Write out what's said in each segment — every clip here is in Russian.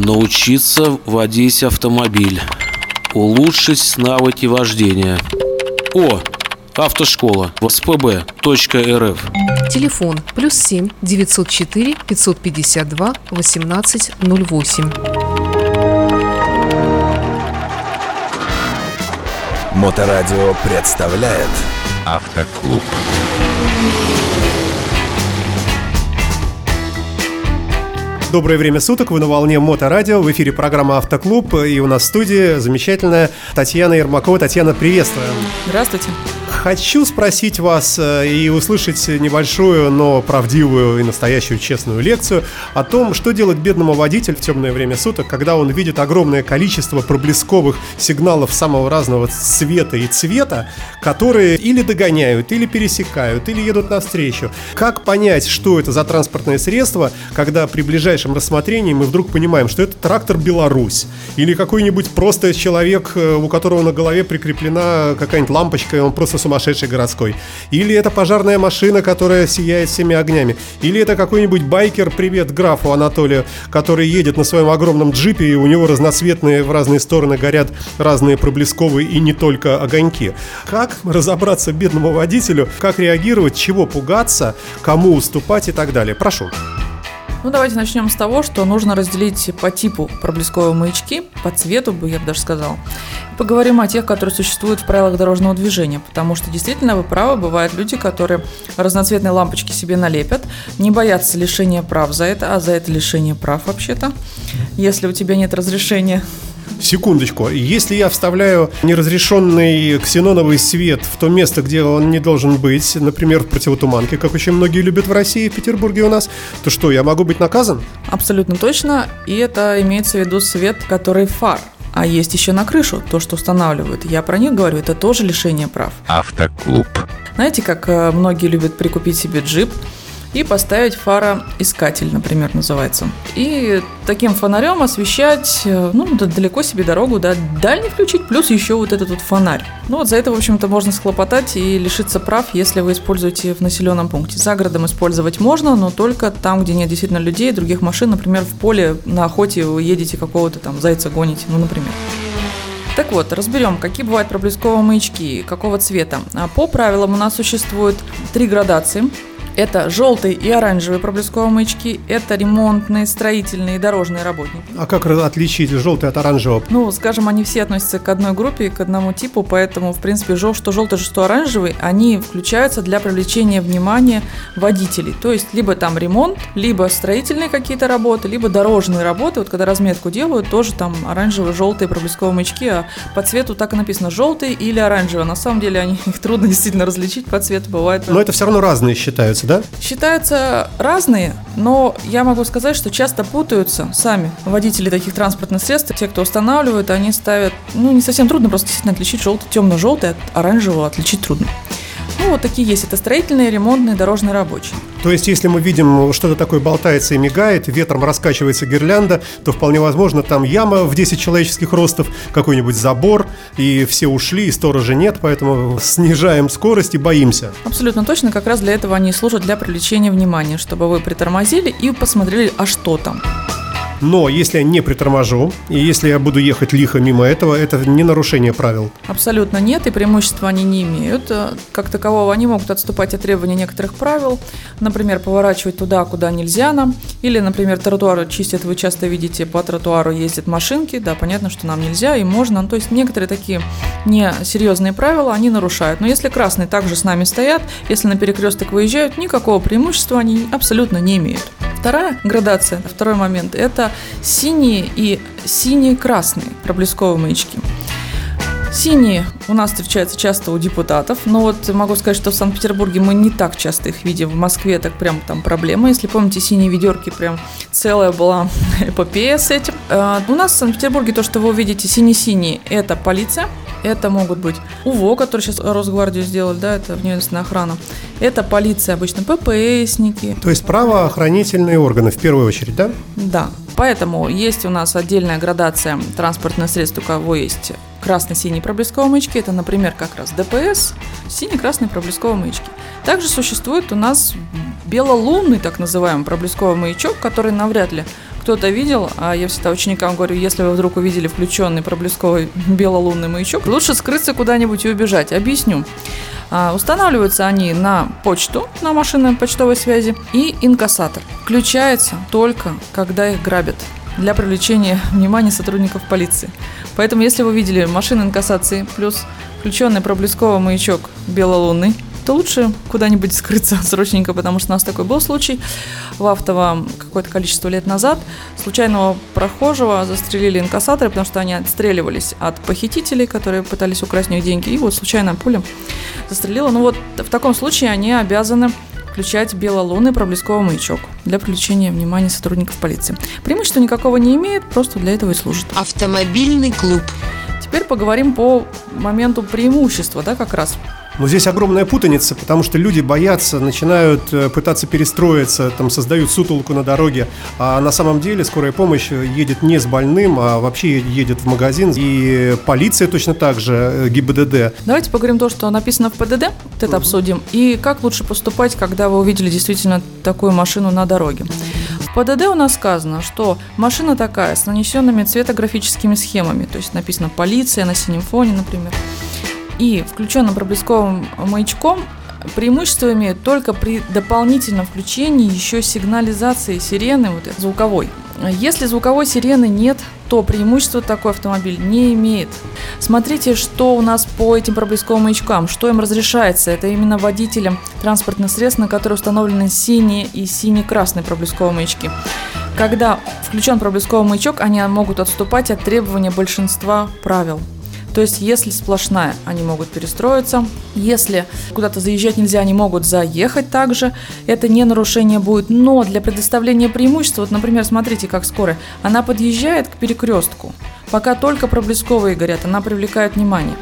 Научиться водить автомобиль. Улучшить навыки вождения. О, автошкола в спб.рф. Телефон плюс 7 904 552 1808. Моторадио представляет Автоклуб. Доброе время суток, вы на волне Моторадио, в эфире программа «Автоклуб», и у нас в студии замечательная Татьяна Ермакова. Татьяна, приветствуем. Здравствуйте. Хочу спросить вас э, и услышать небольшую, но правдивую и настоящую честную лекцию о том, что делать бедному водителю в темное время суток, когда он видит огромное количество проблесковых сигналов самого разного цвета и цвета, которые или догоняют, или пересекают, или едут навстречу. Как понять, что это за транспортное средство, когда при ближайшем рассмотрении мы вдруг понимаем, что это трактор «Беларусь» или какой-нибудь просто человек, э, у которого на голове прикреплена какая-нибудь лампочка, и он просто сумасшедший городской. Или это пожарная машина, которая сияет всеми огнями. Или это какой-нибудь байкер, привет графу Анатолию, который едет на своем огромном джипе, и у него разноцветные в разные стороны горят разные проблесковые и не только огоньки. Как разобраться бедному водителю, как реагировать, чего пугаться, кому уступать и так далее. Прошу. Ну, давайте начнем с того, что нужно разделить по типу проблесковые маячки, по цвету, бы я бы даже сказал. Поговорим о тех, которые существуют в правилах дорожного движения, потому что действительно вы правы, бывают люди, которые разноцветные лампочки себе налепят, не боятся лишения прав за это, а за это лишение прав вообще-то, если у тебя нет разрешения Секундочку. Если я вставляю неразрешенный ксеноновый свет в то место, где он не должен быть, например, в противотуманке, как очень многие любят в России, в Петербурге у нас, то что, я могу быть наказан? Абсолютно точно. И это имеется в виду свет, который фар. А есть еще на крышу, то, что устанавливают. Я про них говорю, это тоже лишение прав. Автоклуб. Знаете, как э, многие любят прикупить себе джип, и поставить фароискатель, например, называется. И таким фонарем освещать, э, ну, далеко себе дорогу, да, дальний включить, плюс еще вот этот вот фонарь. Ну, вот за это, в общем-то, можно схлопотать и лишиться прав, если вы используете в населенном пункте. За городом использовать можно, но только там, где нет действительно людей, других машин, например, в поле на охоте вы едете какого-то там зайца гоните, ну, например. Так вот, разберем, какие бывают проблесковые маячки, какого цвета. А По правилам у нас существует три градации. Это желтый и оранжевые проблесковые маячки, это ремонтные, строительные и дорожные работники. А как отличить желтый от оранжевого? Ну, скажем, они все относятся к одной группе, к одному типу, поэтому, в принципе, жел, что желтый, что оранжевый, они включаются для привлечения внимания водителей. То есть, либо там ремонт, либо строительные какие-то работы, либо дорожные работы. Вот когда разметку делают, тоже там оранжевые, желтые проблесковые маячки, а по цвету так и написано желтый или оранжевый. На самом деле, они, их трудно действительно различить по цвету, бывает. Но это все равно разные считаются, да? Считаются разные, но я могу сказать, что часто путаются сами водители таких транспортных средств. Те, кто устанавливают, они ставят, ну, не совсем трудно просто действительно отличить желтый, темно-желтый от оранжевого отличить трудно. Ну, вот такие есть. Это строительные, ремонтные, дорожные рабочие. То есть, если мы видим, что-то такое болтается и мигает, ветром раскачивается гирлянда, то вполне возможно, там яма в 10 человеческих ростов, какой-нибудь забор, и все ушли, и сторожа нет, поэтому снижаем скорость и боимся. Абсолютно точно. Как раз для этого они служат для привлечения внимания, чтобы вы притормозили и посмотрели, а что там. Но если я не приторможу, и если я буду ехать лихо мимо этого, это не нарушение правил. Абсолютно нет, и преимущества они не имеют. Как такового они могут отступать от требований некоторых правил, например, поворачивать туда, куда нельзя нам, или, например, тротуар чистят, вы часто видите, по тротуару ездят машинки, да, понятно, что нам нельзя и можно, ну, то есть некоторые такие несерьезные правила они нарушают. Но если красные также с нами стоят, если на перекресток выезжают, никакого преимущества они абсолютно не имеют. Вторая градация, второй момент, это синие и синие-красные проблесковые маячки. Синие у нас встречаются часто у депутатов, но вот могу сказать, что в Санкт-Петербурге мы не так часто их видим. В Москве так прям там проблема. Если помните, синие ведерки прям целая была эпопея с этим. А, у нас в Санкт-Петербурге то, что вы увидите синий-синий, это полиция. Это могут быть УВО, который сейчас Росгвардию сделали, да, это внедомственная охрана. Это полиция обычно, ППСники. То есть правоохранительные органы в первую очередь, да? Да. Поэтому есть у нас отдельная градация транспортных средств, у кого есть красно-синие проблесковые маячки. Это, например, как раз ДПС, сине-красные проблесковые маячки. Также существует у нас белолунный, так называемый, проблесковый маячок, который навряд ли кто-то видел, а я всегда ученикам говорю, если вы вдруг увидели включенный проблесковый белолунный маячок, лучше скрыться куда-нибудь и убежать. Объясню. А, Устанавливаются они на почту, на машины почтовой связи и инкассатор. Включается только, когда их грабят для привлечения внимания сотрудников полиции. Поэтому, если вы видели машину инкассации плюс включенный проблесковый маячок белолунный, то лучше куда-нибудь скрыться срочненько, потому что у нас такой был случай в Автово какое-то количество лет назад. Случайного прохожего застрелили инкассаторы, потому что они отстреливались от похитителей, которые пытались украсть у них деньги, и вот случайно пуля застрелила. Ну вот в таком случае они обязаны включать белолунный проблесковый маячок для привлечения внимания сотрудников полиции. Преимущества никакого не имеет, просто для этого и служит. Автомобильный клуб. Теперь поговорим по моменту преимущества, да, как раз. Но здесь огромная путаница, потому что люди боятся, начинают э, пытаться перестроиться, там создают сутолку на дороге, а на самом деле скорая помощь едет не с больным, а вообще едет в магазин, и полиция точно так же, э, ГИБДД. Давайте поговорим то, что написано в ПДД, вот это обсудим, и как лучше поступать, когда вы увидели действительно такую машину на дороге. В ПДД у нас сказано, что машина такая с нанесенными цветографическими схемами, то есть написано «полиция» на синем фоне, например, и включенным проблесковым маячком преимущество имеет только при дополнительном включении еще сигнализации сирены вот этой звуковой. Если звуковой сирены нет, то преимущество такой автомобиль не имеет. Смотрите, что у нас по этим проблесковым маячкам, что им разрешается. Это именно водителям транспортных средств, на которые установлены синие и сине-красные проблесковые маячки. Когда включен проблесковый маячок, они могут отступать от требования большинства правил. То есть, если сплошная, они могут перестроиться. Если куда-то заезжать нельзя, они могут заехать также. Это не нарушение будет. Но для предоставления преимущества, вот, например, смотрите, как скорая, она подъезжает к перекрестку. Пока только проблесковые горят, она привлекает внимание.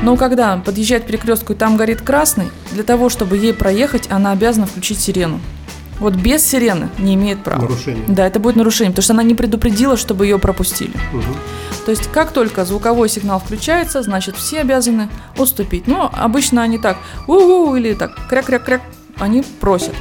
Но когда подъезжает к перекрестку и там горит красный, для того, чтобы ей проехать, она обязана включить сирену. Вот без сирены не имеет права. Нарушение. Да, это будет нарушение, потому что она не предупредила, чтобы ее пропустили. То есть, как только звуковой сигнал включается, значит, все обязаны уступить. Но обычно они так, у или так, кряк-кряк-кряк, они просят.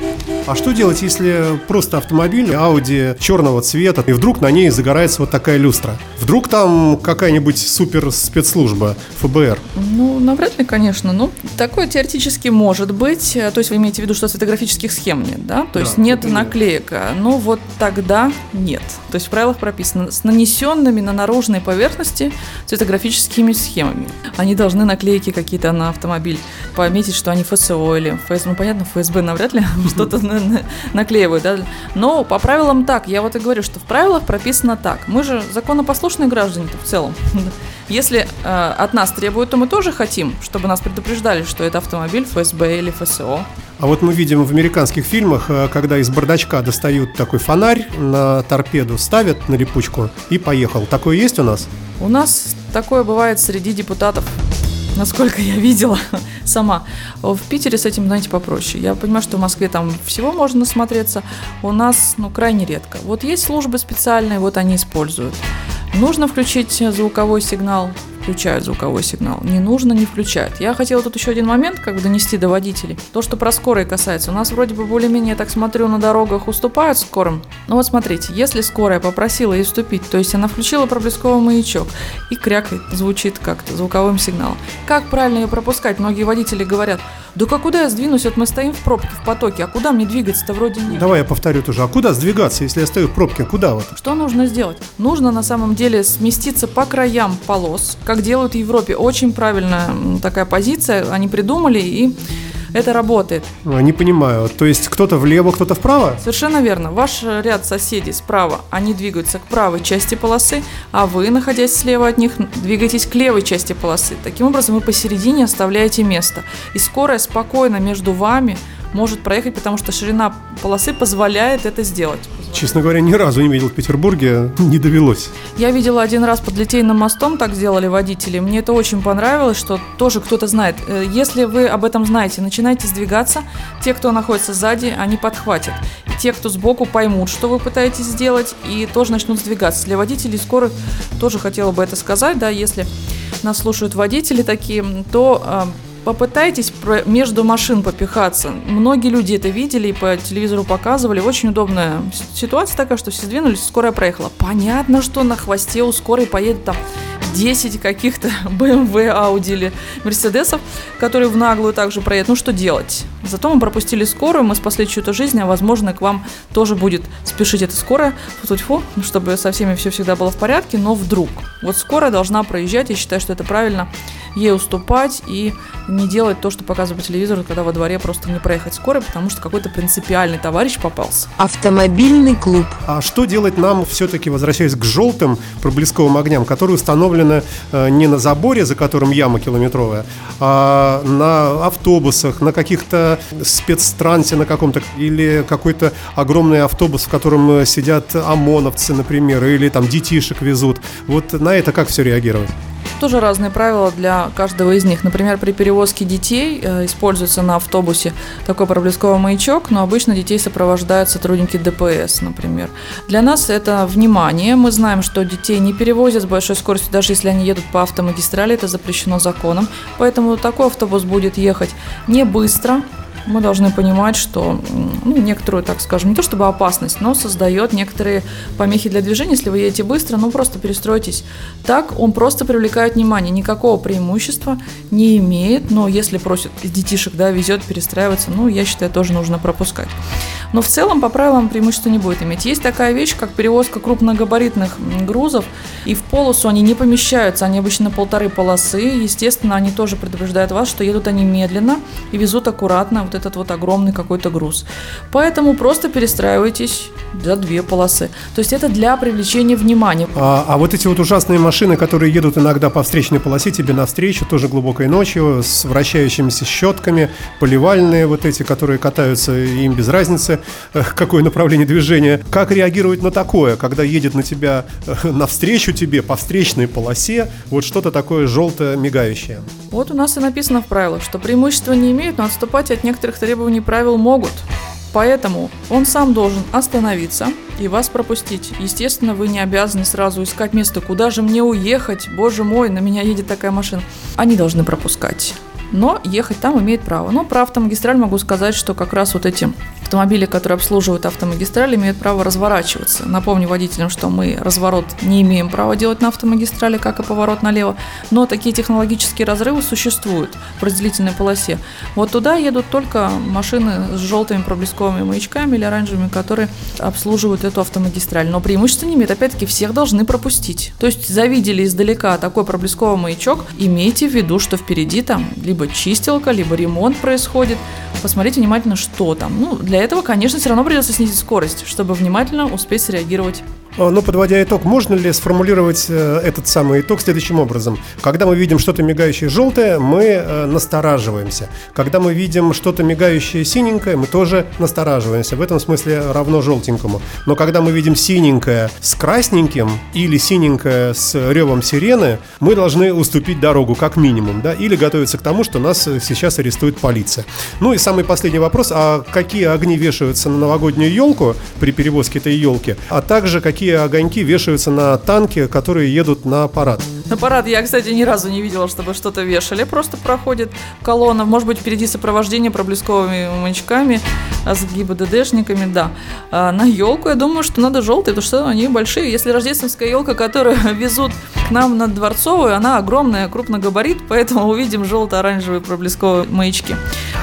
А что делать, если просто автомобиль Audi черного цвета, и вдруг на ней загорается вот такая люстра? Вдруг там какая-нибудь супер спецслужба, ФБР? Ну, навряд ли, конечно. Ну, такое теоретически может быть. То есть вы имеете в виду, что цветографических схем нет, да? То есть Да, нет это нет. наклеек. а, Ну, вот тогда нет. То есть в правилах прописано с нанесенными на наружной поверхности цветографическими схемами. Они должны наклейки какие-то на автомобиль пометить, что они ФСО или ФС, ну, понятно, ФСБ навряд ли что-то наклеивают, да? Но по правилам так. Я вот и говорю, что в правилах прописано так. Мы же законопослушные граждане-то в целом. Если э, от нас требуют, то мы тоже хотим, чтобы нас предупреждали, что это автомобиль ФСБ или ФСО. А вот мы видим в американских фильмах, э, когда из бардачка достают такой фонарь на торпеду, ставят на липучку и поехал. Такое есть у нас? У нас такое бывает среди депутатов, насколько я видела сама. В Питере с этим, знаете, попроще. Я понимаю, что в Москве там всего можно насмотреться. У нас, ну, крайне редко. Вот есть службы специальные, вот они используют. Нужно включить звуковой сигнал, включают звуковой сигнал. Не нужно, не включают. Я хотела тут еще один момент как бы донести до водителей. То, что про скорые касается. У нас вроде бы более-менее, я так смотрю, на дорогах уступают скорым. Но вот смотрите, если скорая попросила ей вступить, то есть она включила проблесковый маячок и крякает, звучит как-то звуковым сигналом. Как правильно ее пропускать? Многие водители говорят, да как куда я сдвинусь, вот мы стоим в пробке, в потоке, а куда мне двигаться-то вроде нет. Давай я повторю тоже. А куда сдвигаться, если я стою в пробке? Куда вот? Что нужно сделать? Нужно на самом деле сместиться по краям полос, как делают в Европе. Очень правильная такая позиция, они придумали и это работает. А, Не понимаю. То есть кто-то влево, кто-то вправо? Совершенно верно. Ваш ряд соседей справа, они двигаются к правой части полосы, а вы, находясь слева от них, двигаетесь к левой части полосы. Таким образом, вы посередине оставляете место. И скорая спокойно между вами может проехать, потому что ширина полосы позволяет это сделать. Честно говоря, ни разу не видел в Петербурге, не довелось. Я видела один раз под Литейным мостом, так сделали водители. Мне это очень понравилось, что тоже кто-то знает. Э, Если вы об этом знаете, начинайте сдвигаться. Те, кто находится сзади, они подхватят. И те, кто сбоку, поймут, что вы пытаетесь сделать, и тоже начнут сдвигаться. Для водителей скорых тоже хотела бы это сказать, да, если нас слушают водители такие, то э, попытайтесь между машин попихаться. Многие люди это видели и по телевизору показывали. Очень удобная ситуация такая, что все сдвинулись, скорая проехала. Понятно, что на хвосте у скорой поедет там 10 каких-то BMW, Audi или Мерседесов, которые в наглую также проедут. Ну что делать? Зато мы пропустили скорую, мы спасли чью-то жизнь, а возможно к вам тоже будет спешить эта скорая, фу чтобы со всеми все всегда было в порядке, но вдруг. Вот скорая должна проезжать, я считаю, что это правильно, ей уступать и не делать то, что показывают по телевизору, когда во дворе просто не проехать скорой, потому что какой-то принципиальный товарищ попался. Автомобильный клуб. А что делать нам, все-таки возвращаясь к желтым проблесковым огням, которые установлены э, не на заборе, за которым яма километровая, а на автобусах, на каких-то спецтрансе на каком-то, или какой-то огромный автобус, в котором э, сидят ОМОНовцы, например, или там детишек везут. Вот на это как все реагировать? Тоже разные правила для каждого из них. Например, при перевозке детей э, используется на автобусе такой проблесковый маячок, но обычно детей сопровождают сотрудники ДПС, например. Для нас это внимание. Мы знаем, что детей не перевозят с большой скоростью, даже если они едут по автомагистрали, это запрещено законом. Поэтому такой автобус будет ехать не быстро, мы должны понимать, что ну, некоторую, так скажем, не то чтобы опасность, но создает некоторые помехи для движения. Если вы едете быстро, ну просто перестройтесь. Так он просто привлекает внимание, никакого преимущества не имеет, но если просит детишек, да, везет перестраиваться, ну, я считаю, тоже нужно пропускать. Но в целом по правилам преимущества не будет иметь. Есть такая вещь, как перевозка крупногабаритных грузов, и в полосу они не помещаются, они обычно полторы полосы. Естественно, они тоже предупреждают вас, что едут они медленно и везут аккуратно вот этот вот огромный какой-то груз. Поэтому просто перестраивайтесь за две полосы. То есть это для привлечения внимания. А, а вот эти вот ужасные машины, которые едут иногда по встречной полосе тебе навстречу, тоже глубокой ночью, с вращающимися щетками, поливальные вот эти, которые катаются, им без разницы, э, какое направление движения. Как реагировать на такое, когда едет на тебя, э, навстречу тебе по встречной полосе, вот что-то такое желтое мигающее? Вот у нас и написано в правилах, что преимущества не имеют, но отступать от некоторых требований правил могут. Поэтому он сам должен остановиться и вас пропустить. Естественно, вы не обязаны сразу искать место, куда же мне уехать, боже мой, на меня едет такая машина. Они должны пропускать. Но ехать там имеет право. Но про автомагистраль могу сказать, что как раз вот эти автомобили, которые обслуживают автомагистраль, имеют право разворачиваться. Напомню водителям, что мы разворот не имеем права делать на автомагистрали, как и поворот налево. Но такие технологические разрывы существуют в разделительной полосе. Вот туда едут только машины с желтыми проблесковыми маячками или оранжевыми, которые обслуживают эту автомагистраль. Но преимущества не имеют. Опять-таки, всех должны пропустить. То есть завидели издалека такой проблесковый маячок, имейте в виду, что впереди там либо чистилка, либо ремонт происходит. Посмотрите внимательно, что там. Ну, для этого, конечно, все равно придется снизить скорость, чтобы внимательно успеть среагировать. А, Ну, подводя итог, можно ли сформулировать э, этот самый итог следующим образом? Когда мы видим что-то мигающее желтое, мы э, настораживаемся. Когда мы видим что-то мигающее синенькое, мы тоже настораживаемся. В этом смысле равно желтенькому. Но когда мы видим синенькое с красненьким или синенькое с ревом сирены, мы должны уступить дорогу как минимум, да, или готовиться к тому, что нас э, сейчас арестует полиция. Ну и самый последний вопрос, а какие огни вешаются на новогоднюю елку при перевозке этой елки, а также какие огоньки вешаются на танки, которые едут на парад? На парад я, кстати, ни разу не видела, чтобы что-то вешали. Просто проходит колонна. Может быть, впереди сопровождение проблесковыми маячками, а с ГИБДДшниками, да. А на елку, я думаю, что надо желтые, потому что они большие. Если рождественская елка, которую везут к нам на Дворцовую, она огромная, крупногабарит, поэтому увидим желто-оранжевые проблесковые маячки.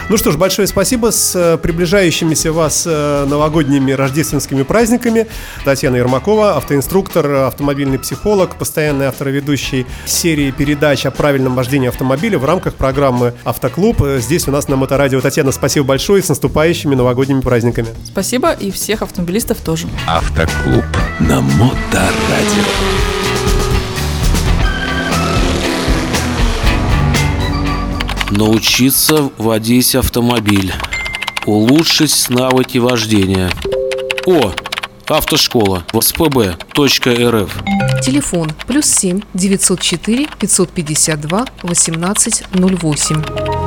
Ну что ж, большое спасибо с э, приближающимися вас э, новогодними рождественскими праздниками. Татьяна Ермакова, автоинструктор, автомобильный психолог, постоянный автор и ведущий серии передач о правильном вождении автомобиля в рамках программы «Автоклуб». Э, Здесь у нас на Моторадио. Татьяна, спасибо большое и с наступающими новогодними праздниками. Спасибо и всех автомобилистов тоже. Автоклуб. На Моторадио. Научиться водить автомобиль. Улучшить навыки вождения. О, автошкола. ВСПБ.рф. Телефон плюс 7 904 552 1808.